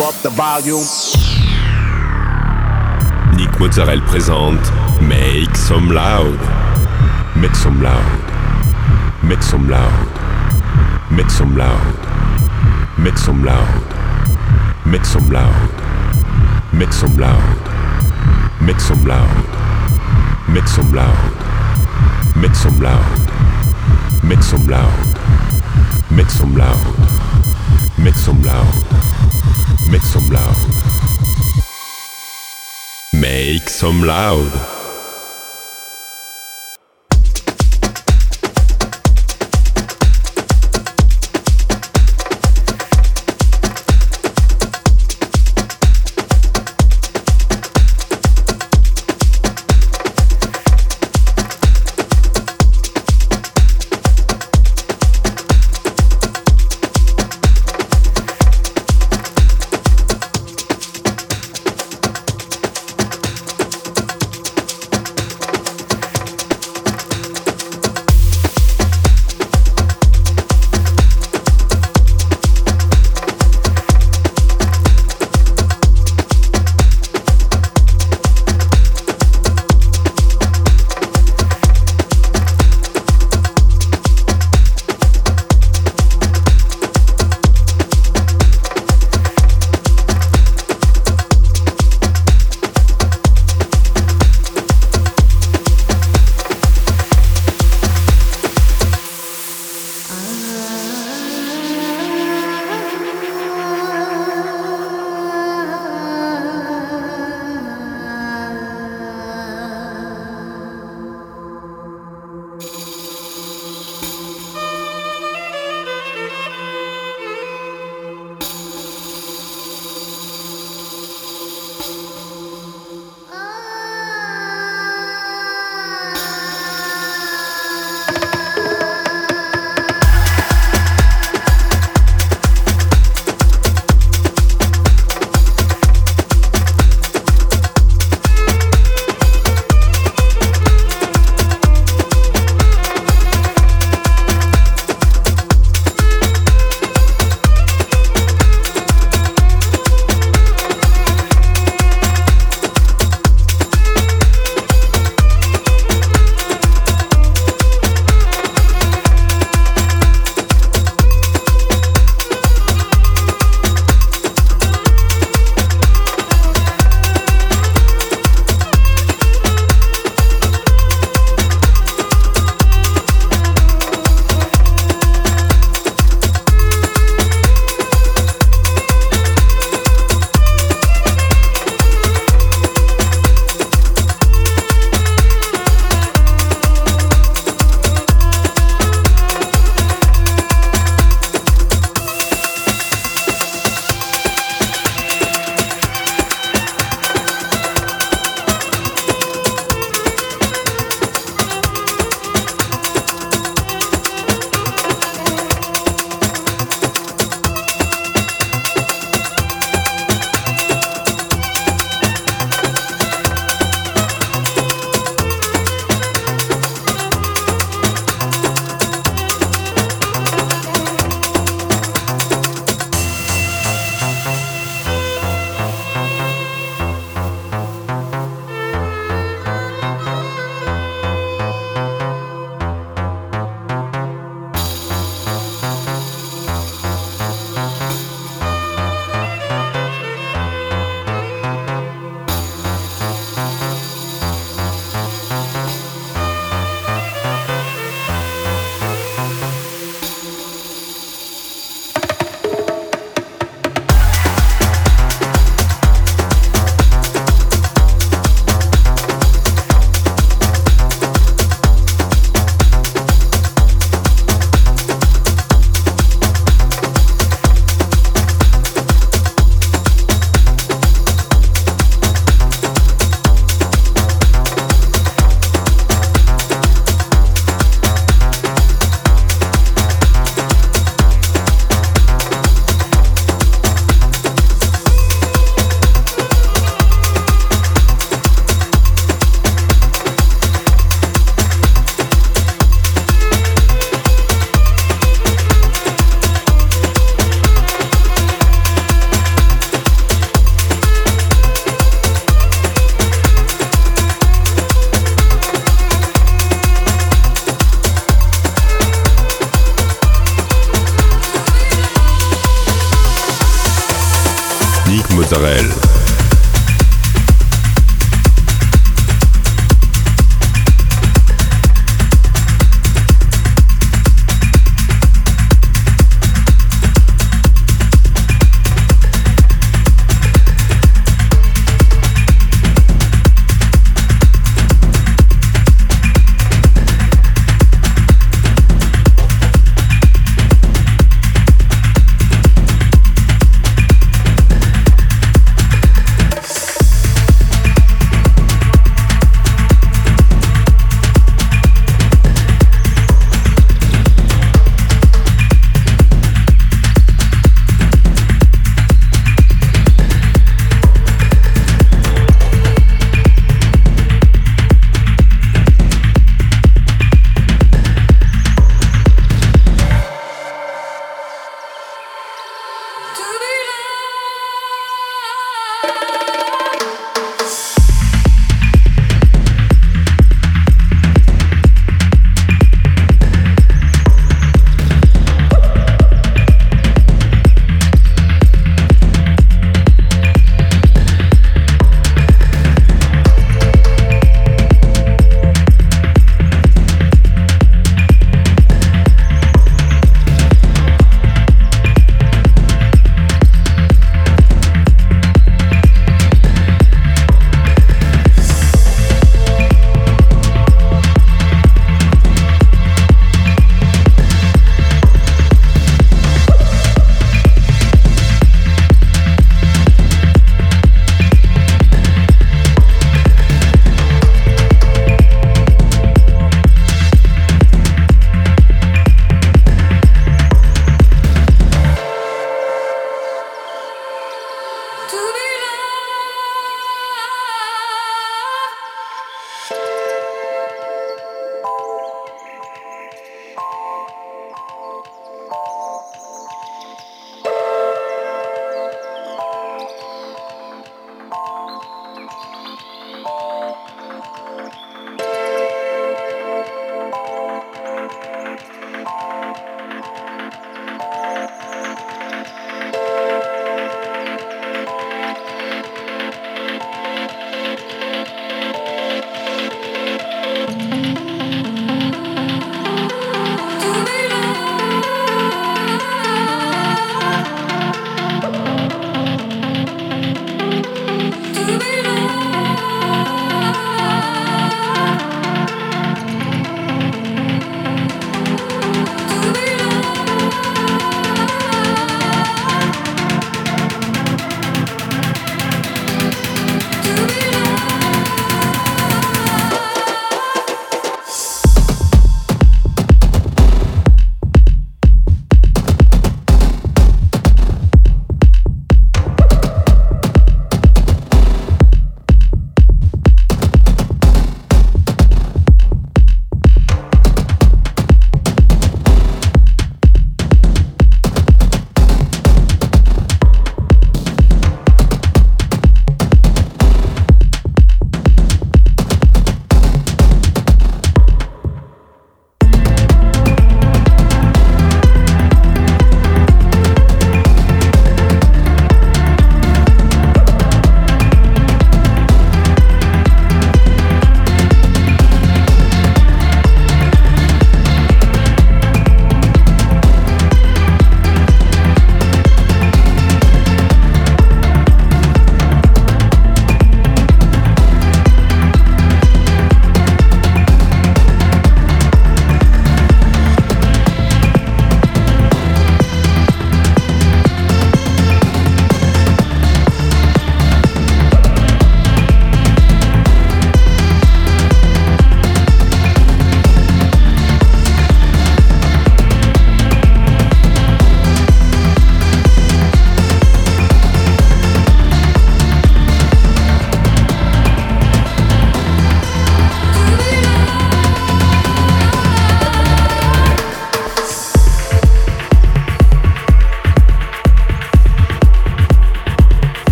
up the volume. Nick Mozzarella présente Make Some Loud. Make some loud. Make some loud. Make some loud. Make some loud. Make some loud. Make some loud. Make some loud. Make some loud. Make some loud. Make some loud. Make some loud. Make some loud. Make some loud. Make some loud.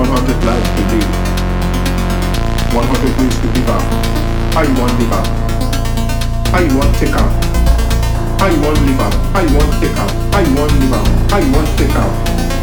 100 lives to live. 100 ways to live out. How you want live out? How you want take out? How you want live out? How you want take out? How you want live out? How you want take out?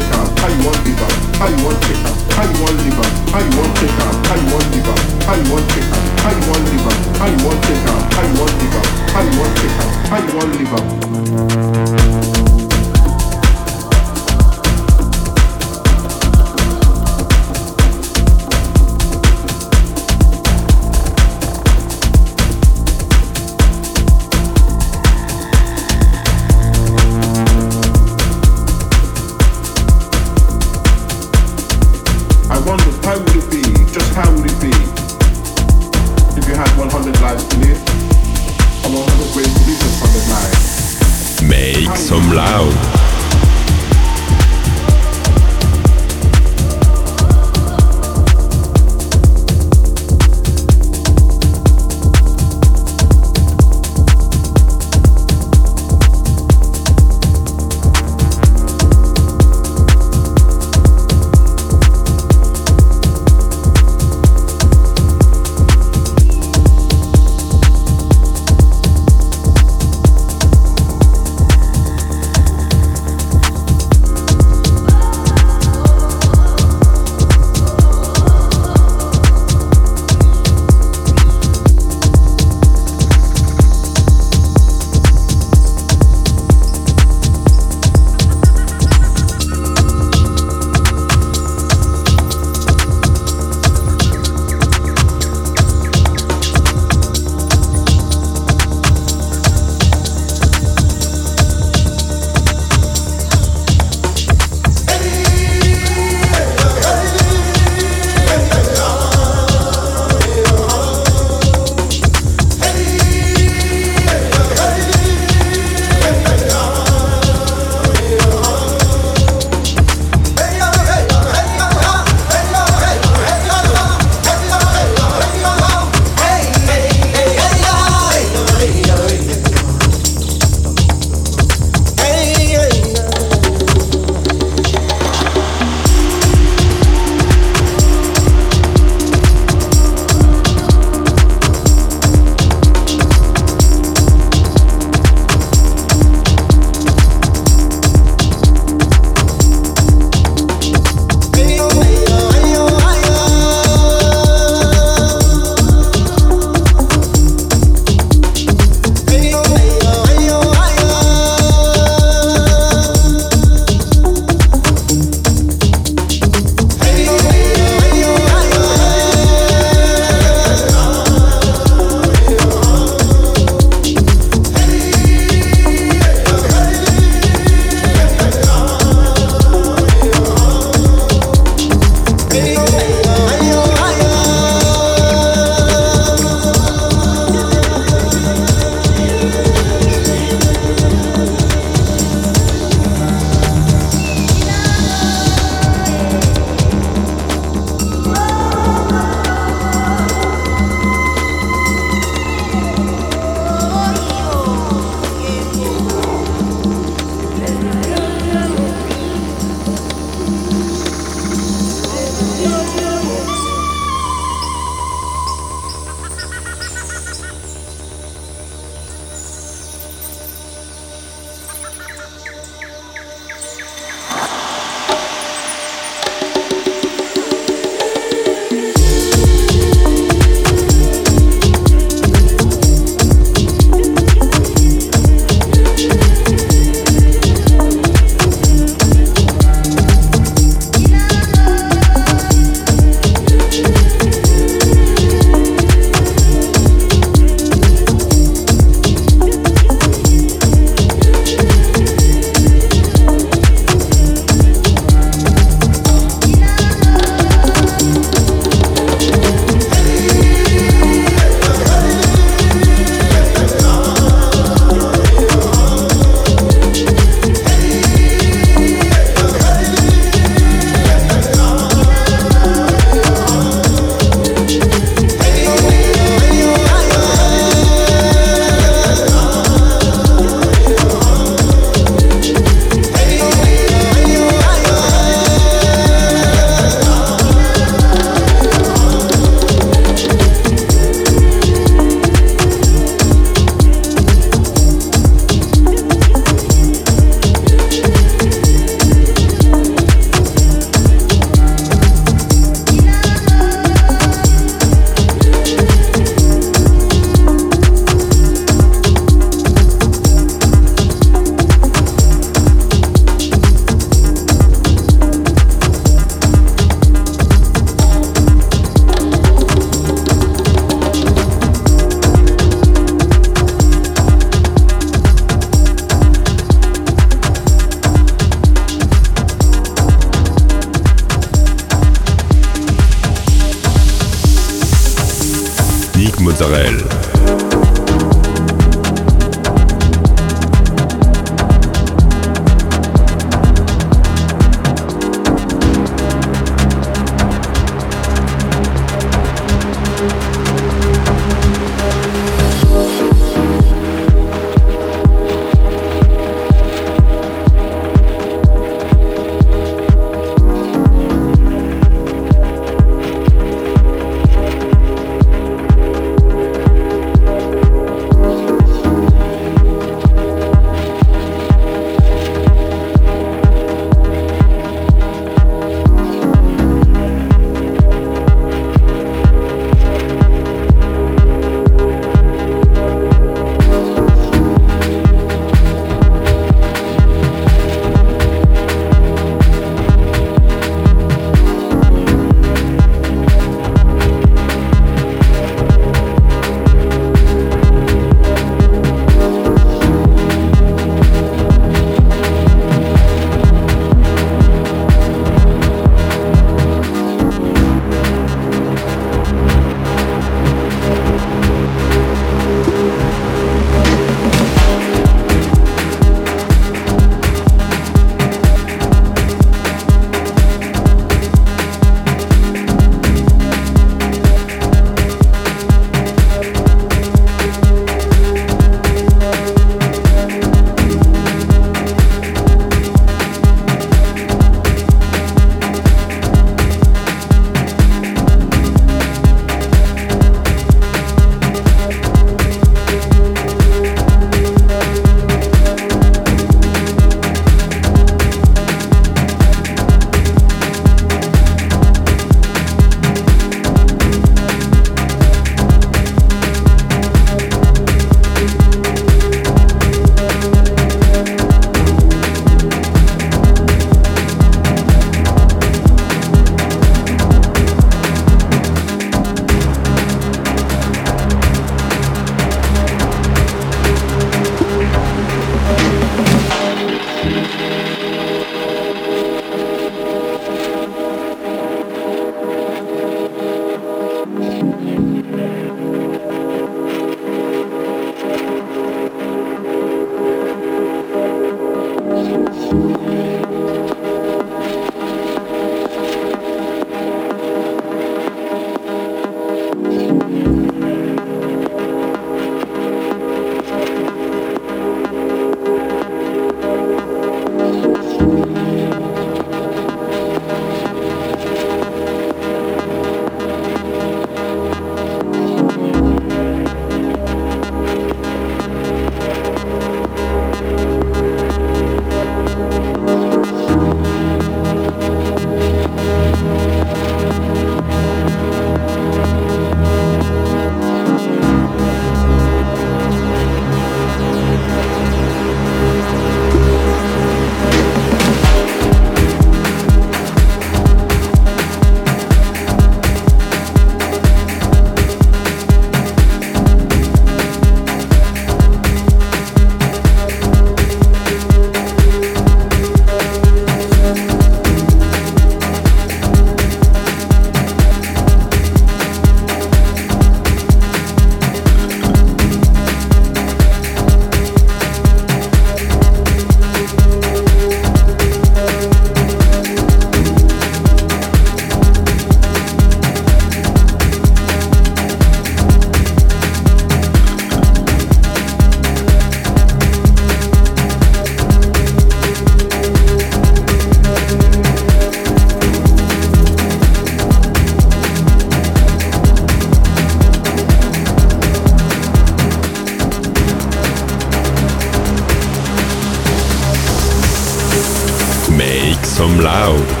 Come loud.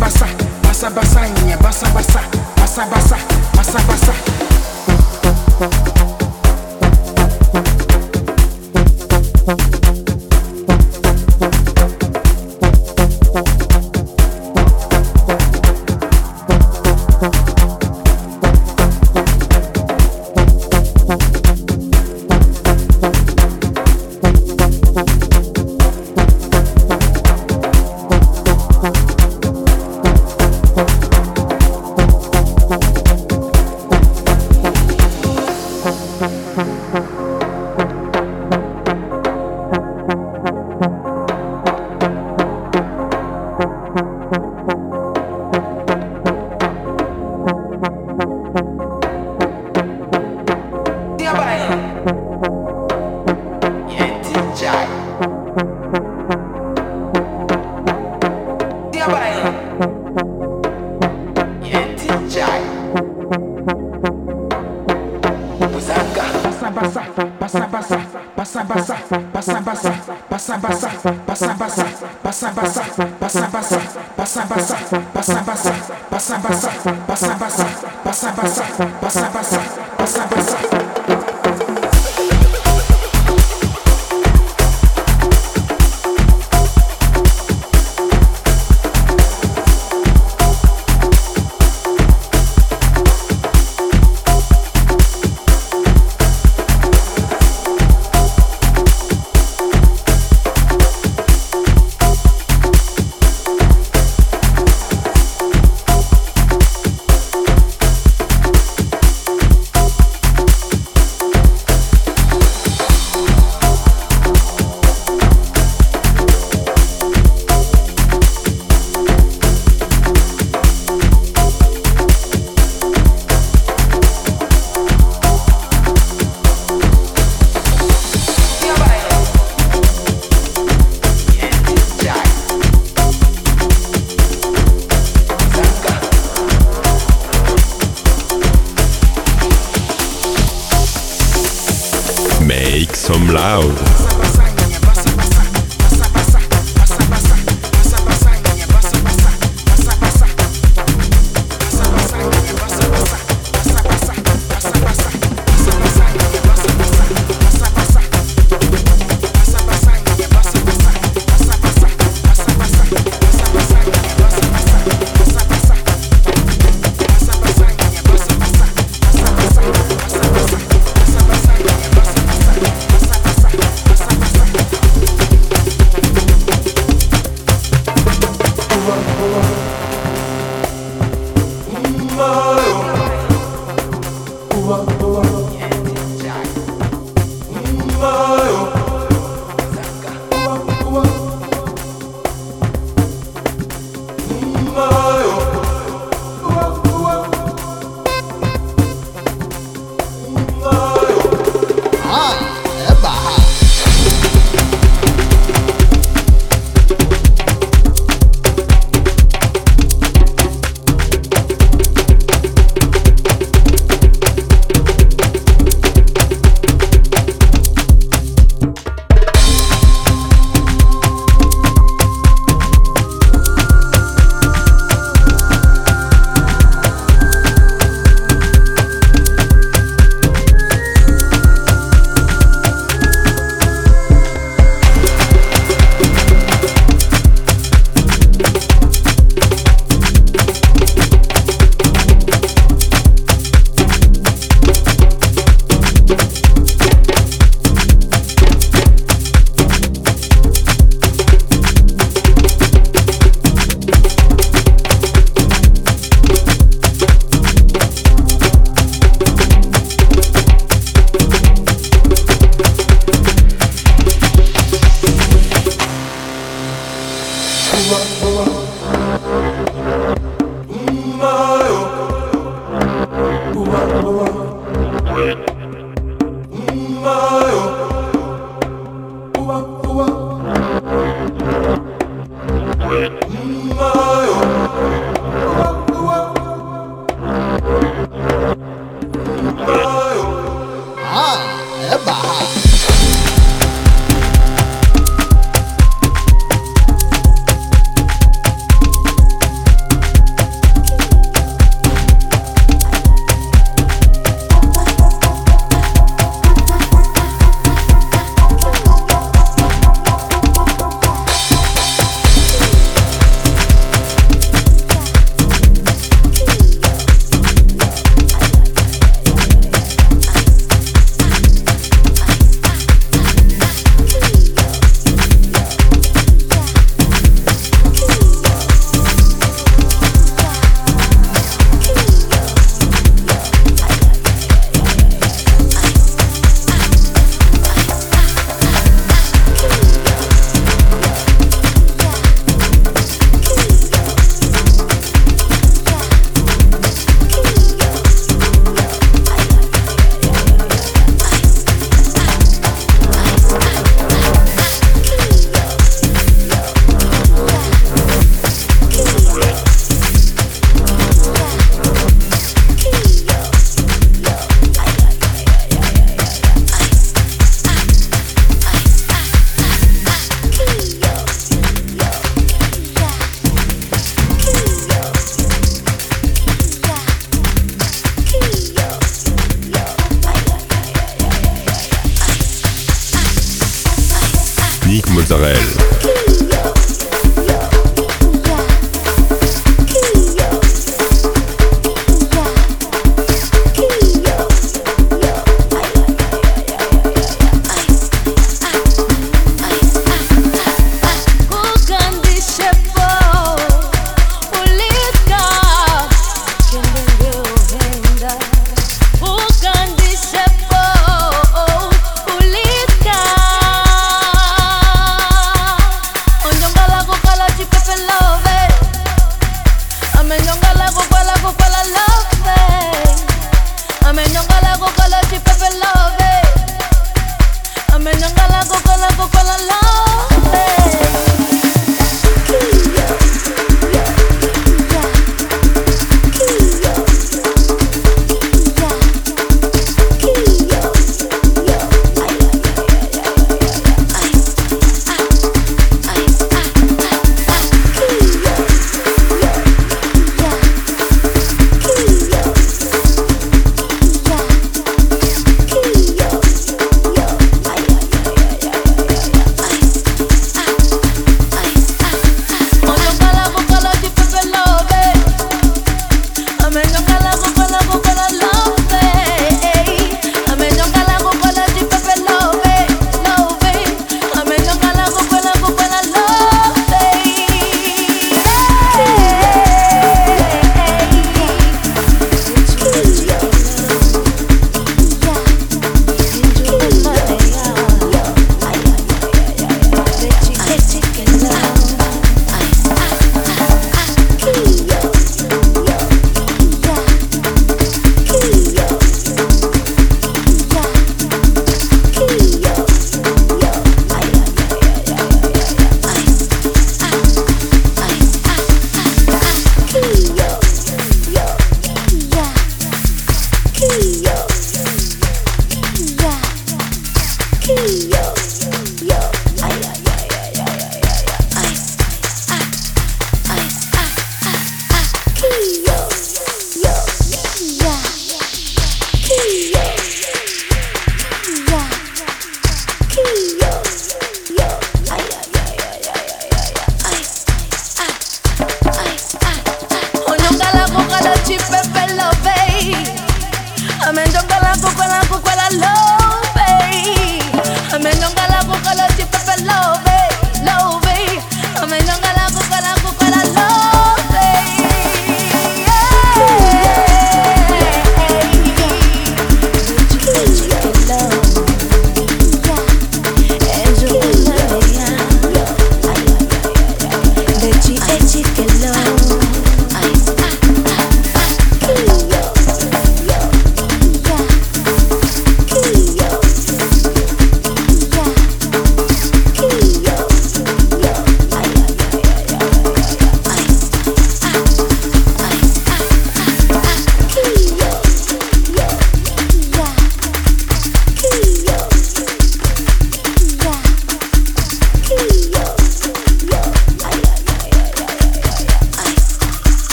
basa basa bassa bassa, bassa basa basa basa basa basa.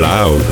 Loud.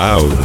Wow.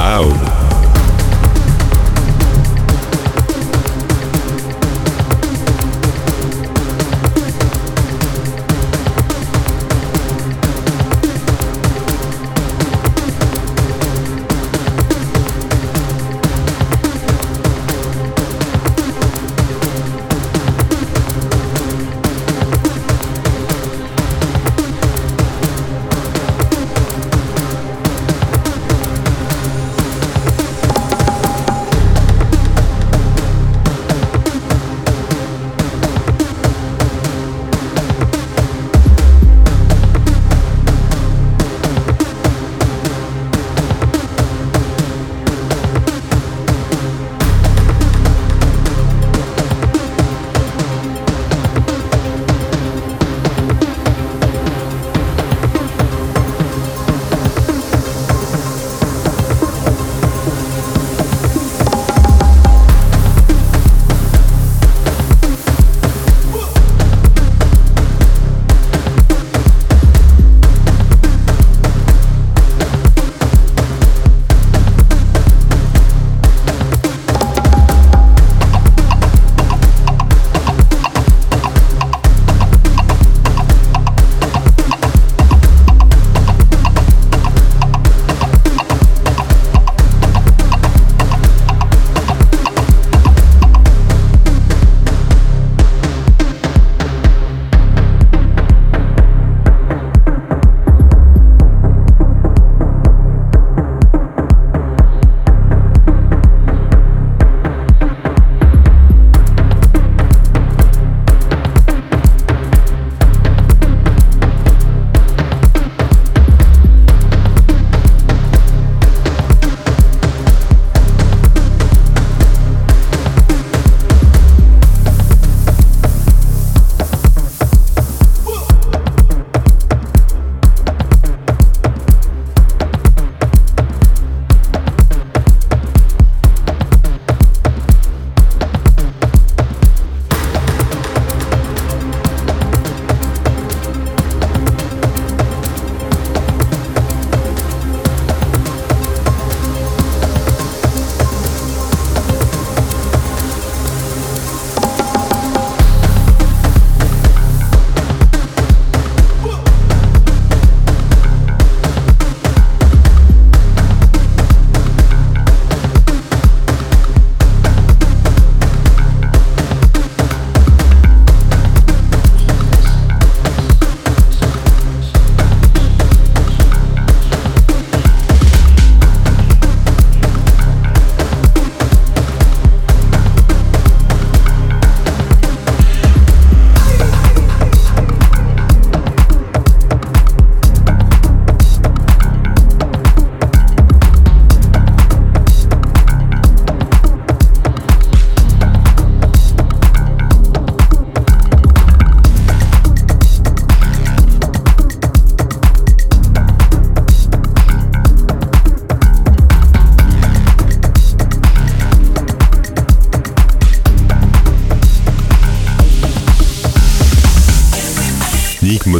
Rural.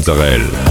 culturelle.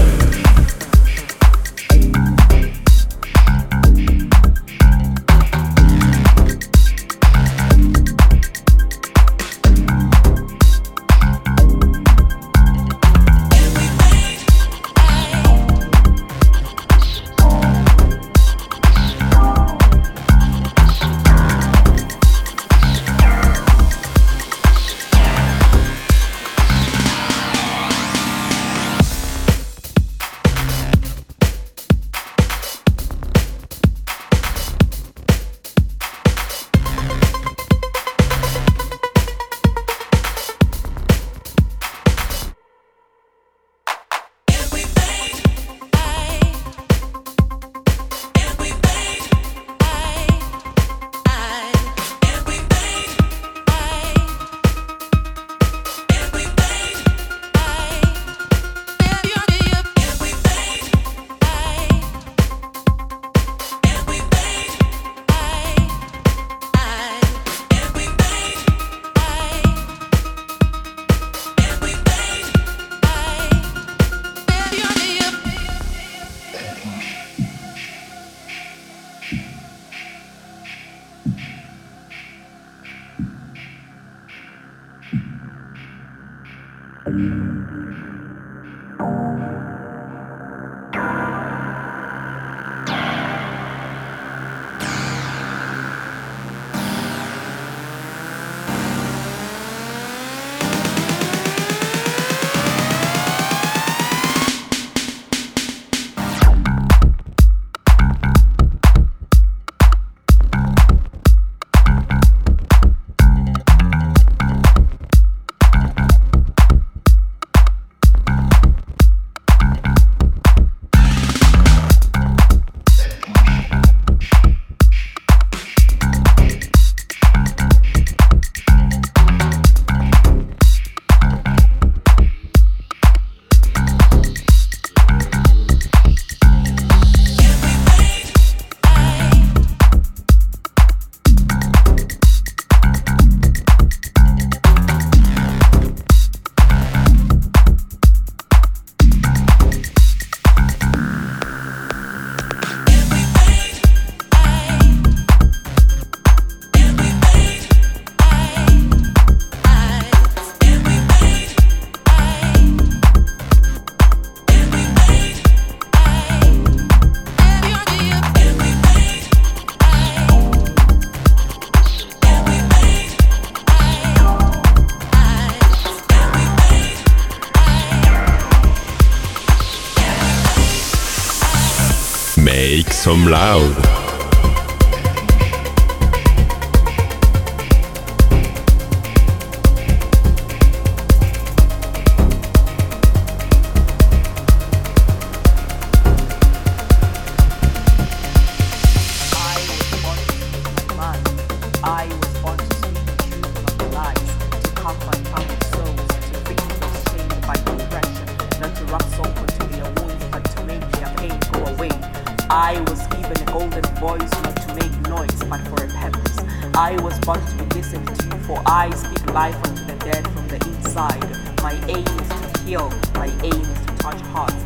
Given a golden voice, not to make noise, but for a purpose. I was born to be listened to, for I speak life unto the dead from the inside. My aim is to heal, my aim is to touch hearts.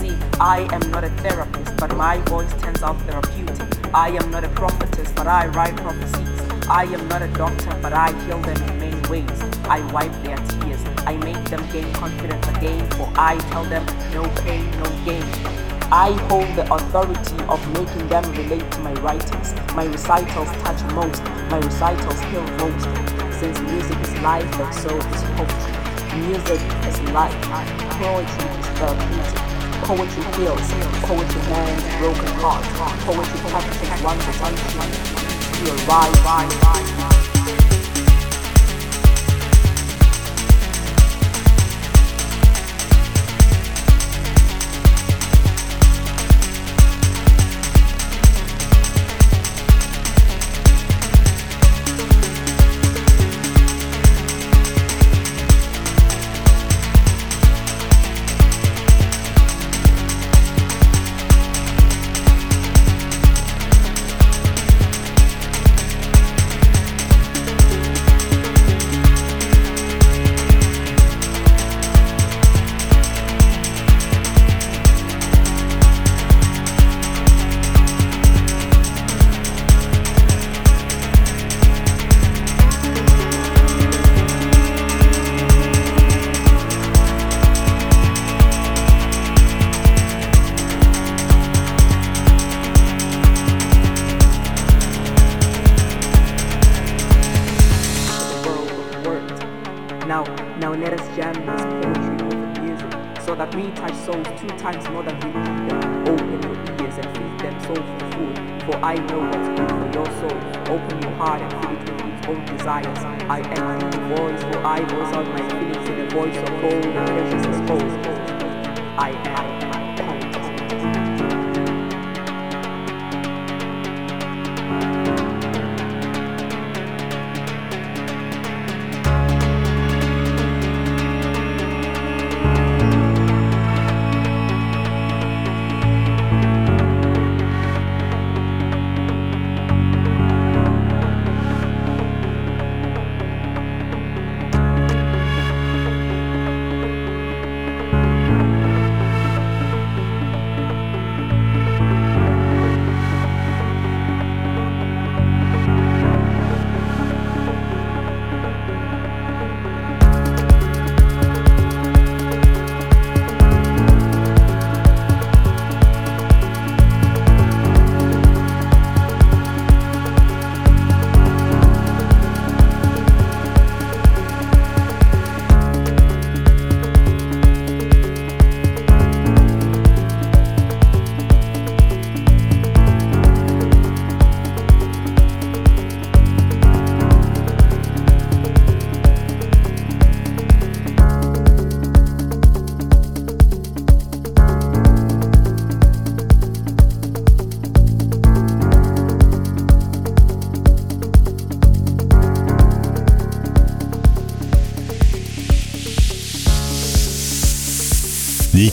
See, I am not a therapist, but my voice turns out therapeutic. I am not a prophetess, but I write prophecies. I am not a doctor, but I heal them in many ways. I wipe their tears. I make them gain confidence again, for I tell them no pain, no gain. I hold the authority of making them relate to my writings. My recitals touch most, my recitals heal most. Since music is life, and so is poetry. Music is life, poetry is therapeutic. Poetry heals, poetry mends broken hearts, poetry touches one's right, right, right.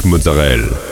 Mozzarella.